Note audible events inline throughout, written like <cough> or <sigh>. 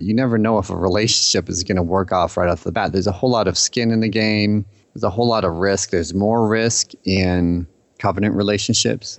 you never know if a relationship is going to work off right off the bat. There's a whole lot of skin in the game. There's a whole lot of risk. There's more risk in covenant relationships.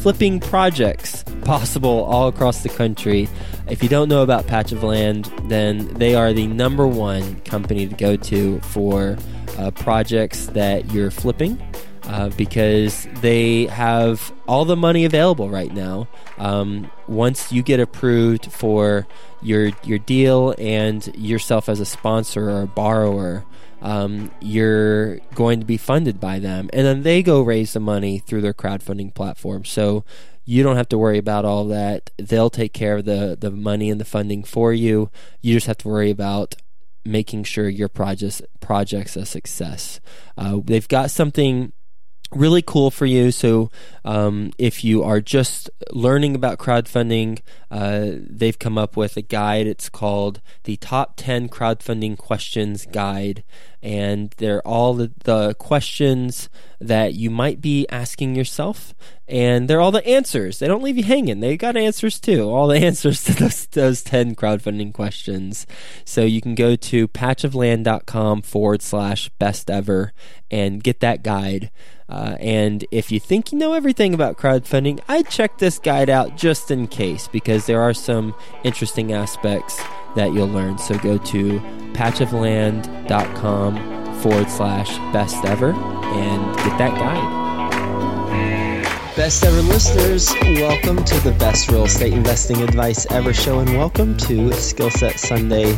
flipping projects possible all across the country. If you don't know about Patch of Land, then they are the number one company to go to for uh, projects that you're flipping. Uh, because they have all the money available right now. Um, once you get approved for your your deal and yourself as a sponsor or a borrower, um, you're going to be funded by them. And then they go raise the money through their crowdfunding platform. So you don't have to worry about all that. They'll take care of the, the money and the funding for you. You just have to worry about making sure your project's, project's a success. Uh, they've got something really cool for you. So, um, if you are just learning about crowdfunding, uh, they've come up with a guide. It's called the Top 10 Crowdfunding Questions Guide. And they're all the, the questions that you might be asking yourself. And they're all the answers. They don't leave you hanging. They got answers too. All the <laughs> answers to those, those 10 crowdfunding questions. So you can go to patchofland.com forward slash best ever and get that guide. Uh, and if you think you know everything about crowdfunding, I'd check this guide out just in case because there are some interesting aspects that you'll learn. So go to patchofland.com forward slash best ever and get that guide. Best ever listeners, welcome to the best real estate investing advice ever show, and welcome to Skill Set Sunday,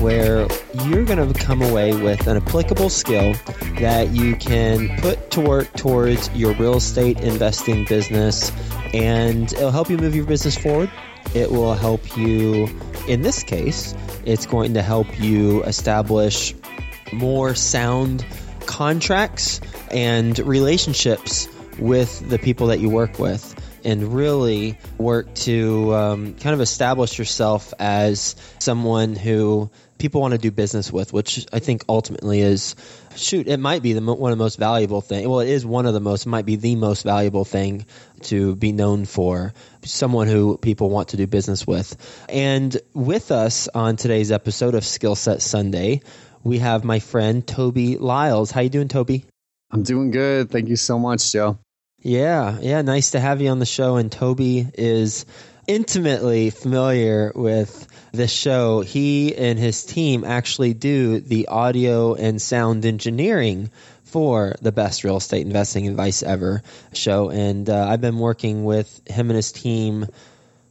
where you're going to come away with an applicable skill that you can put to work towards your real estate investing business, and it'll help you move your business forward. It will help you, in this case, it's going to help you establish more sound contracts and relationships with the people that you work with and really work to um, kind of establish yourself as someone who people want to do business with, which I think ultimately is shoot, it might be the one of the most valuable thing. Well, it is one of the most, might be the most valuable thing to be known for. Someone who people want to do business with. And with us on today's episode of Skill Set Sunday, we have my friend Toby Lyles. How you doing, Toby? I'm doing good. Thank you so much, Joe. Yeah, yeah, nice to have you on the show. And Toby is intimately familiar with the show. He and his team actually do the audio and sound engineering for the best real estate investing advice ever show. And uh, I've been working with him and his team.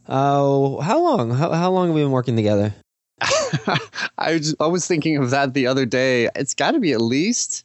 Oh, how long? How, how long have we been working together? I, was, I was thinking of that the other day. It's got to be at least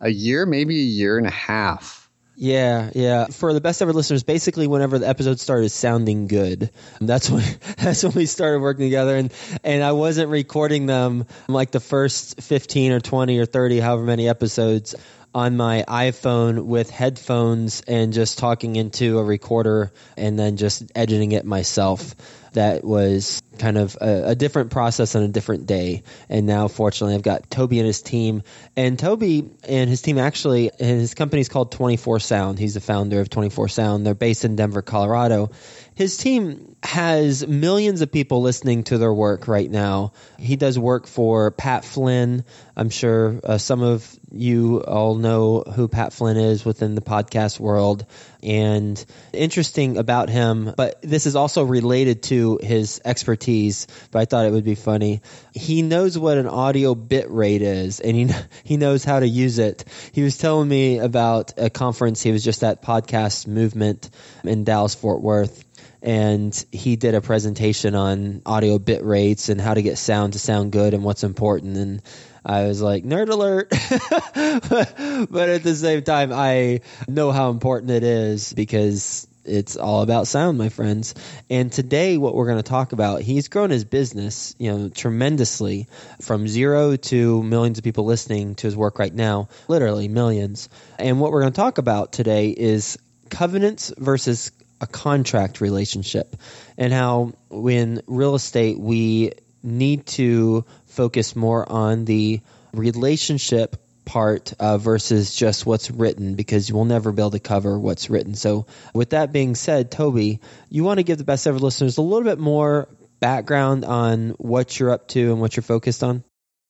a year, maybe a year and a half yeah, yeah. For the best ever listeners, basically whenever the episode started sounding good, that's when <laughs> that's when we started working together and and I wasn't recording them like the first 15 or 20 or 30 however many episodes on my iPhone with headphones and just talking into a recorder and then just editing it myself that was kind of a, a, different process on a different day. And now, fortunately, I've got Toby and his team. And Toby and his team actually, and his company is called 24 Sound. He's the founder of 24 Sound. They're based in Denver, Colorado. His team has millions of people listening to their work right now. He does work for Pat Flynn. I'm sure uh, some of you all know who Pat Flynn is within the podcast world. And interesting about him, but this is also related to his expertise, but I thought it would be funny. He knows what an audio bit rate is and he, <laughs> he knows how to use it. He was telling me about a conference he was just at Podcast Movement in Dallas, Fort Worth and he did a presentation on audio bit rates and how to get sound to sound good and what's important and I was like nerd alert <laughs> but at the same time I know how important it is because it's all about sound, my friends. And today, what we're going to talk about, he's grown his business, you know, tremendously from zero to millions of people listening to his work right now, literally millions. And what we're going to talk about today is covenants versus a contract relationship and how in real estate we need to focus more on the relationship part uh, versus just what's written because you will never be able to cover what's written. So, with that being said, Toby, you want to give the best ever listeners a little bit more background on what you're up to and what you're focused on?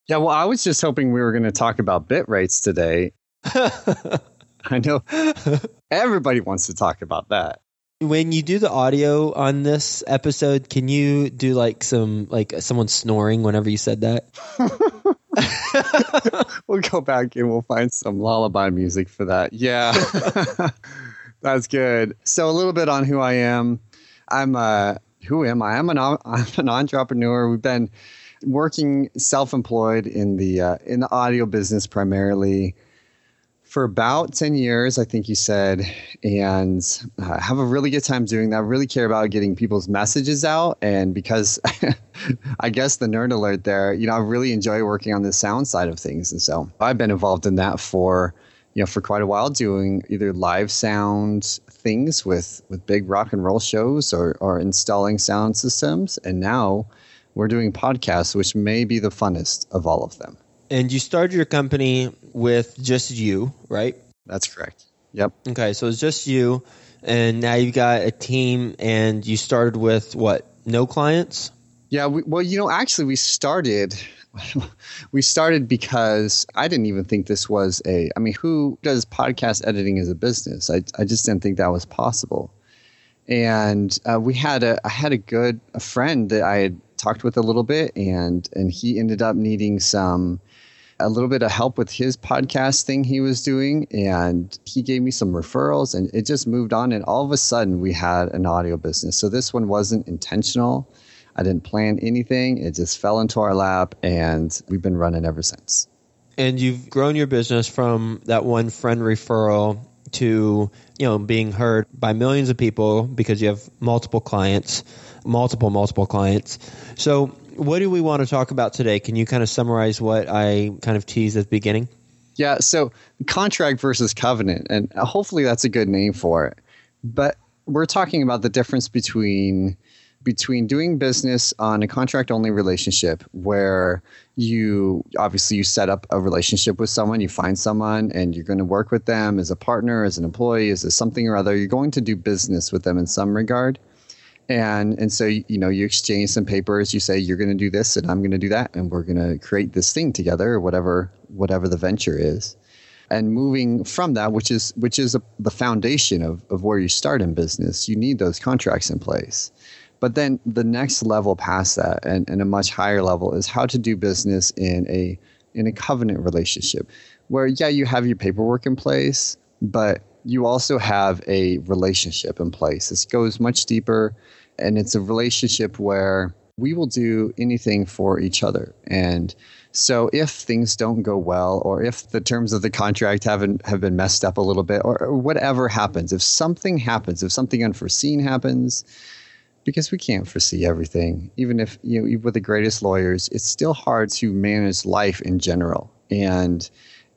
Yeah, well, I was just hoping we were going to talk about bit rates today. <laughs> I know everybody wants to talk about that. When you do the audio on this episode, can you do like some like someone snoring whenever you said that? <laughs> we'll go back and we'll find some lullaby music for that. Yeah. <laughs> That's good. So a little bit on who I am. I'm uh who am I? I'm an I'm an entrepreneur. We've been working self-employed in the uh, in the audio business primarily for about 10 years, I think you said, and uh, have a really good time doing that. Really care about getting people's messages out. And because <laughs> I guess the nerd alert there, you know, I really enjoy working on the sound side of things. And so I've been involved in that for, you know, for quite a while doing either live sound things with, with big rock and roll shows or, or installing sound systems. And now we're doing podcasts, which may be the funnest of all of them. And you started your company with just you, right? That's correct. Yep. Okay, so it's just you, and now you've got a team, and you started with what? No clients? Yeah. We, well, you know, actually, we started. <laughs> we started because I didn't even think this was a. I mean, who does podcast editing as a business? I I just didn't think that was possible. And uh, we had a I had a good a friend that I had talked with a little bit, and and he ended up needing some a little bit of help with his podcast thing he was doing and he gave me some referrals and it just moved on and all of a sudden we had an audio business. So this one wasn't intentional. I didn't plan anything. It just fell into our lap and we've been running ever since. And you've grown your business from that one friend referral to you know being heard by millions of people because you have multiple clients multiple multiple clients. So what do we want to talk about today? Can you kind of summarize what I kind of teased at the beginning? Yeah, so contract versus covenant, and hopefully that's a good name for it. But we're talking about the difference between between doing business on a contract only relationship where you obviously you set up a relationship with someone you find someone and you're going to work with them as a partner as an employee as a something or other you're going to do business with them in some regard and and so you know you exchange some papers you say you're going to do this and i'm going to do that and we're going to create this thing together or whatever whatever the venture is. And moving from that which is which is a, the foundation of, of where you start in business you need those contracts in place. But then the next level past that and, and a much higher level is how to do business in a in a covenant relationship where yeah you have your paperwork in place but you also have a relationship in place. This goes much deeper, and it's a relationship where we will do anything for each other. And so if things don't go well, or if the terms of the contract haven't have been messed up a little bit, or, or whatever happens, if something happens, if something unforeseen happens, because we can't foresee everything, even if you know, with the greatest lawyers, it's still hard to manage life in general. And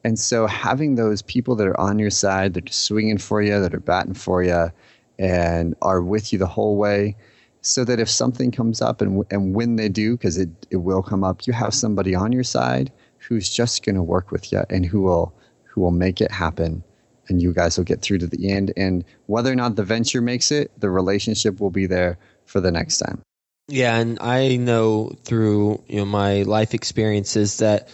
and so having those people that are on your side, that are swinging for you, that are batting for you, and are with you the whole way, so that if something comes up and and when they do, because it it will come up, you have somebody on your side who's just going to work with you and who will who will make it happen, and you guys will get through to the end. And whether or not the venture makes it, the relationship will be there for the next time. Yeah, and I know through you know my life experiences that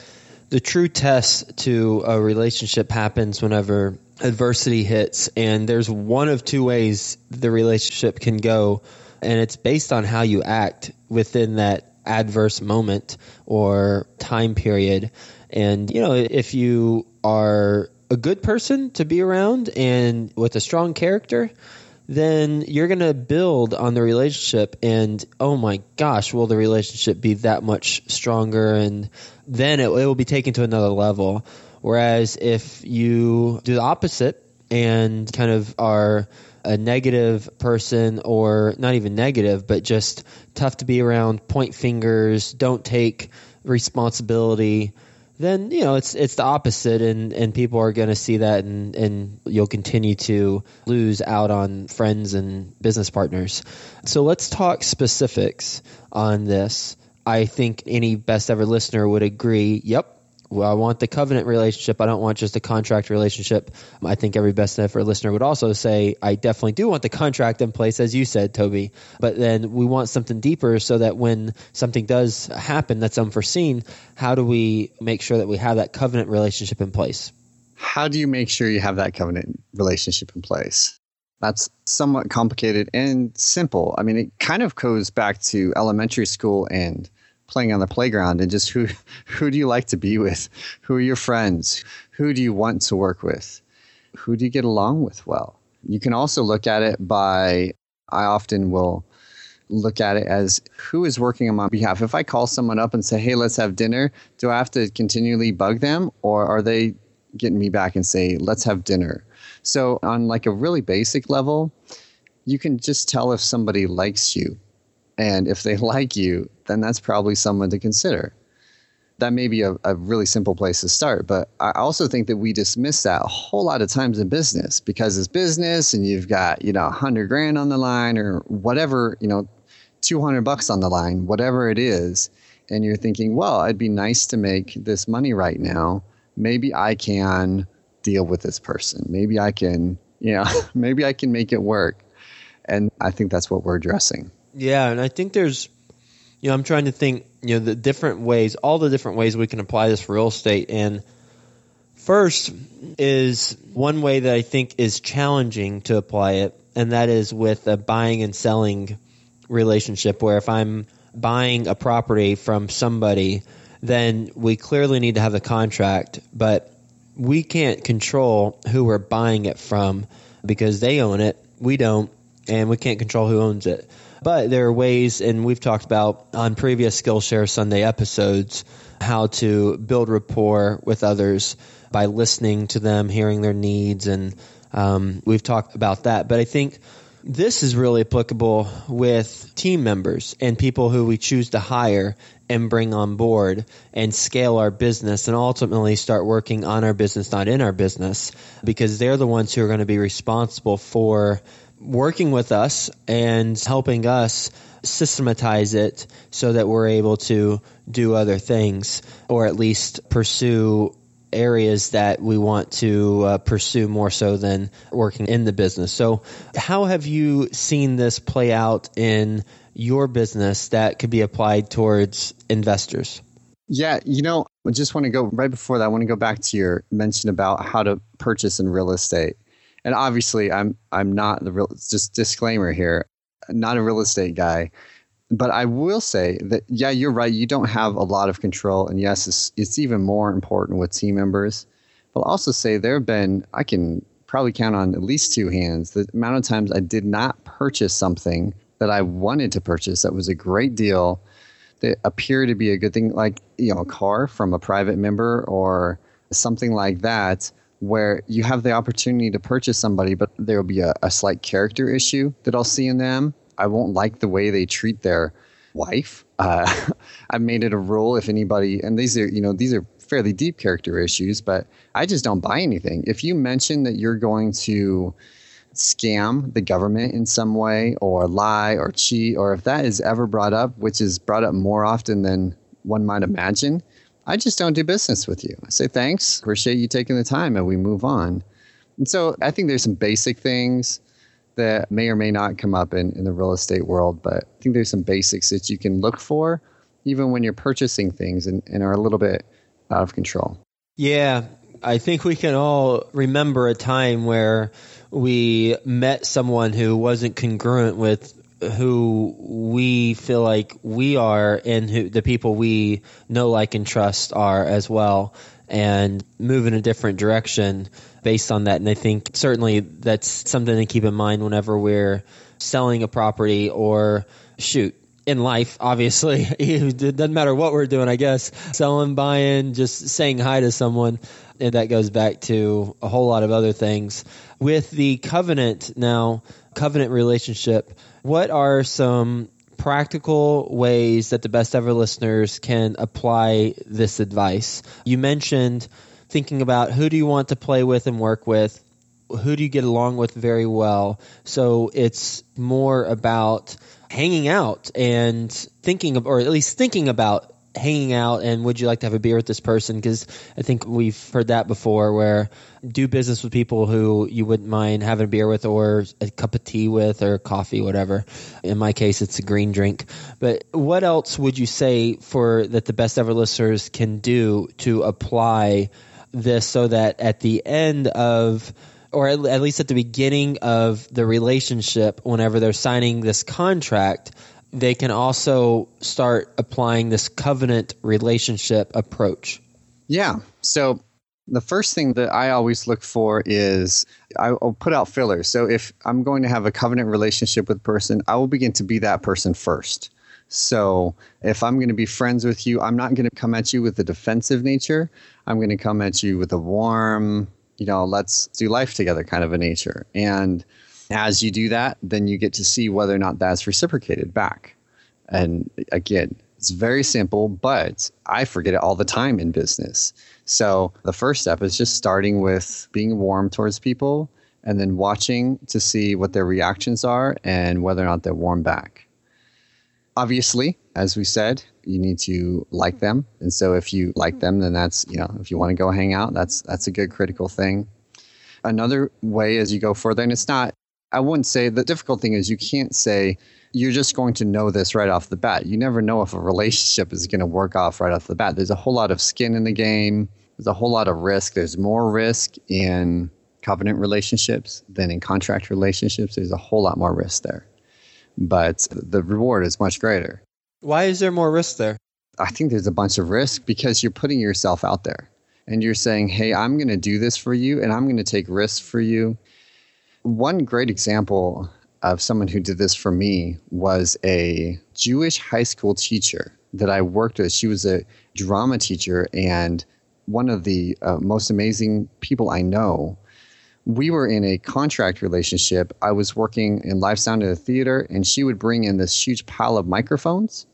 the true test to a relationship happens whenever adversity hits and there's one of two ways the relationship can go and it's based on how you act within that adverse moment or time period. And you know if you are a good person to be around and with a strong character then you're going to build on the relationship and oh my gosh will the relationship be that much stronger and then it, it will be taken to another level whereas if you do the opposite and kind of are a negative person or not even negative, but just tough to be around, point fingers, don't take responsibility, then you know it's it's the opposite and and people are going to see that and and you'll continue to lose out on friends and business partners. So let's talk specifics on this. I think any best ever listener would agree, yep, well, I want the covenant relationship. I don't want just a contract relationship. I think every best ever listener would also say, I definitely do want the contract in place, as you said, Toby. But then we want something deeper so that when something does happen that's unforeseen, how do we make sure that we have that covenant relationship in place? How do you make sure you have that covenant relationship in place? That's somewhat complicated and simple. I mean, it kind of goes back to elementary school and playing on the playground and just who <laughs> who do you like to be with? Who are your friends? Who do you want to work with? Who do you get along with well? You can also look at it by I often will look at it as who is working on my behalf. If I call someone up and say, "Hey, let's have dinner," do I have to continually bug them or are they getting me back and say, "Let's have dinner"? So on like a really basic level, you can just tell if somebody likes you and if they <laughs> like you, then that's probably someone to consider. That may be a, a really simple place to start, but I also think that we dismiss that a whole lot of times in business because it's business and you've got, you know, 100 grand on the line or whatever, you know, 200 bucks on the line, whatever it is. And you're thinking, well, it'd be nice to make this money right now. Maybe I can deal with this person. Maybe I can, you know, <laughs> maybe I can make it work. And I think that's what we're addressing. Yeah, and I think there's, you know, I'm trying to think, you know, the different ways, all the different ways we can apply this real estate. And first is one way that I think is challenging to apply it, and that is with a buying and selling relationship, where if I'm buying a property from somebody, then we clearly need to have a contract, but we can't control who we're buying it from because they own it, we don't, and we can't control who owns it. But there are ways, and we've talked about on previous Skill Set Sunday episodes, how to build rapport with others by listening to them, hearing their needs, and um, we've talked about that. But I think this is really applicable with team members and people who we choose to hire and bring on board and scale our business and ultimately start working on our business, not in our business, because they're the ones who are going to be responsible for working with us and helping us systematize it so that we're able to do other things or at least pursue areas that we want to uh, pursue more so than working in the business. So, how have you seen this play out in your business that could be applied towards investors? Yeah, you know, I just want to go right before that. I want to go back to your mention about how to purchase in real estate and obviously I'm I'm not the real just disclaimer here, not a real estate guy. But I will say that yeah, you're right. You don't have a lot of control, and yes, it's, it's even more important with team members. But I'll also say there have been I can probably count on at least two hands the amount of times I did not purchase something that I wanted to purchase that was a great deal that appeared to be a good thing, like you know a car from a private member or something like that where you have the opportunity to purchase somebody, but there will be a, a slight character issue that I'll see in them. I won't like the way they treat their wife. <laughs> Uh, I've made it a rule if anybody, and these are, you know, these are fairly deep character issues, but I just don't buy anything. If you mention that you're going to scam the government in some way or lie or cheat, or if that is ever brought up, which is brought up more often than one might imagine, I just don't do business with you. I say thanks, appreciate you taking the time, and we move on. And so I think there's some basic things that may or may not come up in, in the real estate world, but I think there's some basics that you can look for even when you're purchasing things and, and are a little bit out of control. Yeah, I think we can all remember a time where we met someone who wasn't congruent with who we feel like we are and who the people we know, like, and trust are as well, and move in a different direction based on that. And I think certainly that's something to keep in mind whenever we're selling a property or shoot. In life, obviously. <laughs> it doesn't matter what we're doing, I guess. Selling, buying, just saying hi to someone. And that goes back to a whole lot of other things. With the covenant now, covenant relationship, what are some practical ways that the best ever listeners can apply this advice? You mentioned thinking about who do you want to play with and work with? Who do you get along with very well? So it's more about hanging out and thinking of, or at least thinking about hanging out and would you like to have a beer with this person? Because i think we've heard that before where do business with people who you wouldn't mind having a beer with or a cup of tea with or coffee whatever. In my case it's a green drink. But what else would you say for that the best ever listeners can do to apply this so that at the end of or at least at the beginning of the relationship whenever they're signing this contract they can also start applying this covenant relationship approach. Yeah. So the first thing that I always look for is I'll put out fillers. So if I'm going to have a covenant relationship with a person, I will begin to be that person first. So if I'm going to be friends with you, I'm not going to come at you with a defensive nature. I'm going to come at you with a warm, you know, let's do life together kind of a nature. And as you do that, then you get to see whether or not that's reciprocated back. And again, it's very simple, but I forget it all the time in business. So the first step is just starting with being warm towards people and then watching to see what their reactions are and whether or not they're warm back. Obviously, as we said, you need to like them. And so if you like them, then that's, you know, if you want to go hang out, that's that's a good critical thing. Another way as you go further, and it's not I wouldn't say the difficult thing is you can't say you're just going to know this right off the bat. You never know if a relationship is going to work off right off the bat. There's a whole lot of skin in the game. There's a whole lot of risk. There's more risk in covenant relationships than in contract relationships. There's a whole lot more risk there. But the reward is much greater. Why is there more risk there? I think there's a bunch of risk because you're putting yourself out there and you're saying, hey, I'm going to do this for you and I'm going to take risks for you one great example of someone who did this for me was a Jewish high school teacher that I worked with. She was a drama teacher and one of the uh, most amazing people I know. We were in a contract relationship. I was working in live sound at a theater, and she would bring in this huge pile of microphones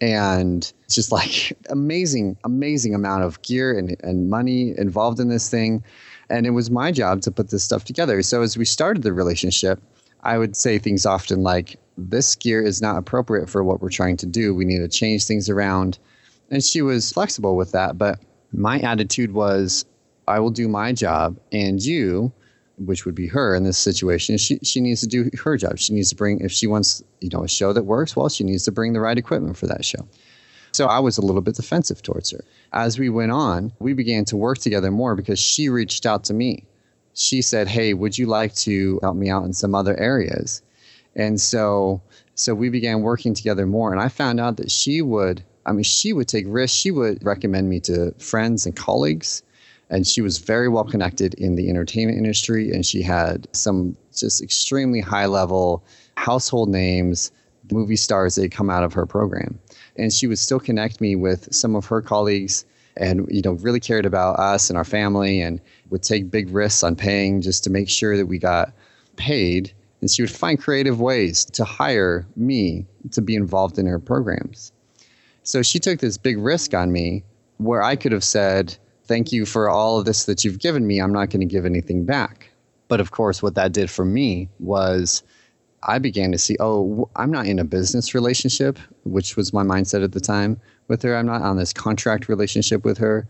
and it's just like <laughs> amazing, amazing amount of gear and, and money involved in this thing. And it was my job to put this stuff together. So as we started the relationship, I would say things often like, this gear is not appropriate for what we're trying to do. We need to change things around. And she was flexible with that. But my attitude was, I will do my job, and you, which would be her in this situation, she, she needs to do her job. She needs to bring, if she wants, you know, a show that works, well, she needs to bring the right equipment for that show. So I was a little bit defensive towards her. As we went on, we began to work together more because she reached out to me. She said, "Hey, would you like to help me out in some other areas?" And so so we began working together more and I found out that she would I mean she would take risks. She would recommend me to friends and colleagues and she was very well connected in the entertainment industry and she had some just extremely high level household names movie stars that had come out of her program. And she would still connect me with some of her colleagues and you know really cared about us and our family and would take big risks on paying just to make sure that we got paid. And she would find creative ways to hire me to be involved in her programs. So she took this big risk on me where i could have said thank you for all of this that you've given me i'm not going to give anything back but of course what that did for me was I began to see, oh, I'm not in a business relationship, which was my mindset at the time with her. I'm not on this contract relationship with her.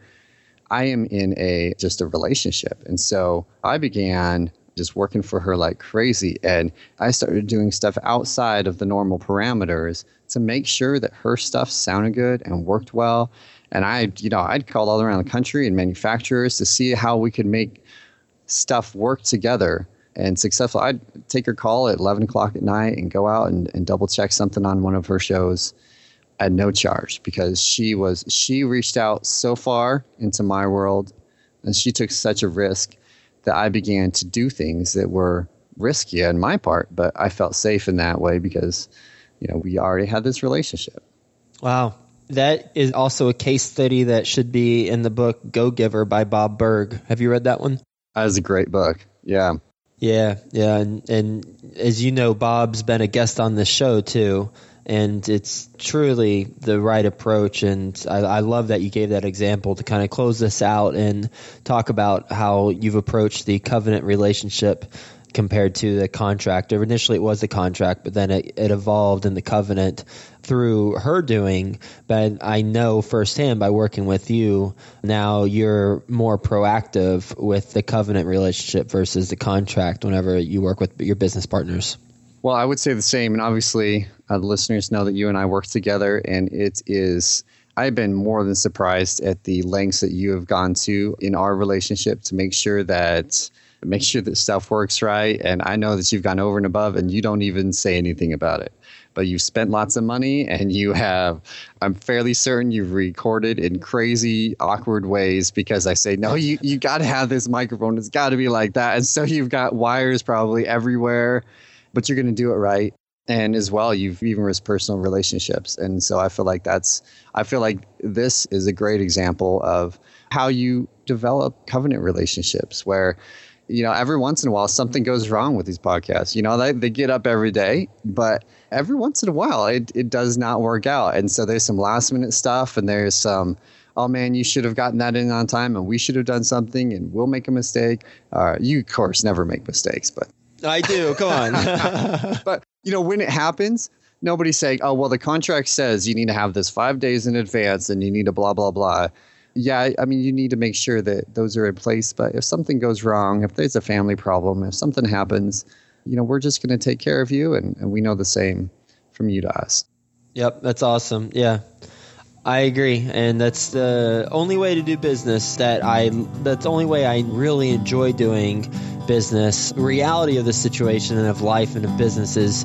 I am in a just a relationship. And so I began just working for her like crazy. And I started doing stuff outside of the normal parameters to make sure that her stuff sounded good and worked well. And I, you know, I'd call all around the country and manufacturers to see how we could make stuff work together and successful. I'd take her call at 11 o'clock at night and go out and, and double check something on one of her shows at no charge because she was she reached out so far into my world and she took such a risk that I began to do things that were risky on my part, but I felt safe in that way because you know, we already had this relationship. Wow. That is also a case study that should be in the book Go Giver by Bob Burg. Have you read that one? That is a great book. Yeah. Yeah, yeah, and, and as you know, Bob's been a guest on this show too, and it's truly the right approach. And I, I love that you gave that example to kind of close this out and talk about how you've approached the covenant relationship compared to the contract. Or Initially, it was the contract, but then it, it evolved in the covenant through her doing. But I know firsthand by working with you, now you're more proactive with the covenant relationship versus the contract whenever you work with your business partners. Well, I would say the same. And obviously, uh, the listeners know that you and I work together, and it is. I've been more than surprised at the lengths that you have gone to in our relationship to make sure that make sure that stuff works right. And I know that you've gone over and above and you don't even say anything about it. But you've spent lots of money and you have, I'm fairly certain you've recorded in crazy, awkward ways because I say, no, you, you got to have this microphone. It's got to be like that. And so you've got wires probably everywhere, but you're going to do it right and as well you've even risked personal relationships and so i feel like that's i feel like this is a great example of how you develop covenant relationships where you know, every once in a while something goes wrong with these podcasts. You know, they, they get up every day, but every once in a while it, it does not work out. And so there's some last minute stuff and there's some, oh man, you should have gotten that in on time and we should have done something and we'll make a mistake. Uh, you, of course, never make mistakes, but. I do. Come on. <laughs> but, you know, when it happens, nobody's saying, oh, well, the contract says you need to have this five days in advance and you need to blah, blah, blah yeah, I mean, you need to make sure that those are in place. But if something goes wrong, if there's a family problem, if something happens, you know, we're just going to take care of you. And, and we know the same from you to us. Yep, that's awesome. Yeah. I agree, and that's the only way to do business that I. That's the only way I really enjoy doing business. The reality of the situation and of life and of business is,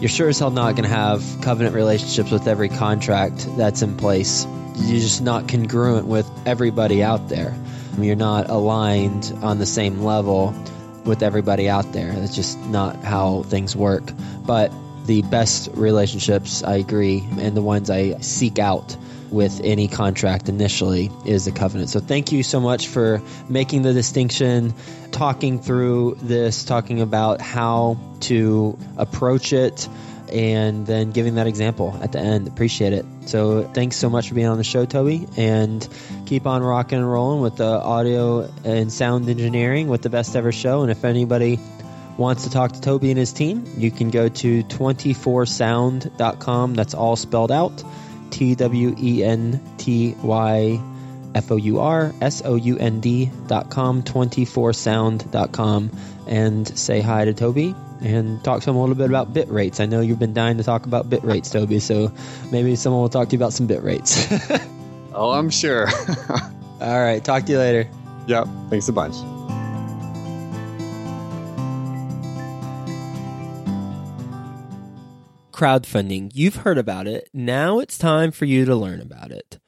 you're sure as hell not going to have covenant relationships with every contract that's in place you're just not congruent with everybody out there. You're not aligned on the same level with everybody out there. That's just not how things work. But the best relationships, I agree, and the ones I seek out with any contract initially is a covenant. So thank you so much for making the distinction, talking through this, talking about how to approach it and then giving that example at the end. Appreciate it. So thanks so much for being on the show, Toby, and keep on rocking and rolling with the audio and sound engineering with the best ever show. And if anybody wants to talk to Toby and his team, you can go to 24sound.com. That's all spelled out T W E N T Y F O U R S O U N D.com, 24sound.com, and say hi to Toby and talk to him a little bit about bit rates. I know you've been dying to talk about bit rates, Toby, so maybe someone will talk to you about some bit rates. <laughs> oh, I'm sure. <laughs> All right, talk to you later. Yep, thanks a bunch. Crowdfunding. You've heard about it. Now it's time for you to learn about it.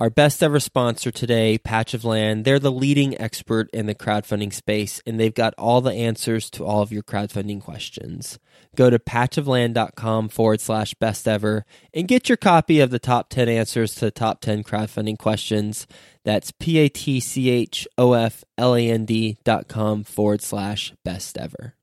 Our best ever sponsor today, Patch of Land, they're the leading expert in the crowdfunding space, and they've got all the answers to all of your crowdfunding questions. Go to patchofland.com forward slash best ever and get your copy of the top 10 answers to the top 10 crowdfunding questions. That's P A T C H O F L A N D dot com forward slash best ever.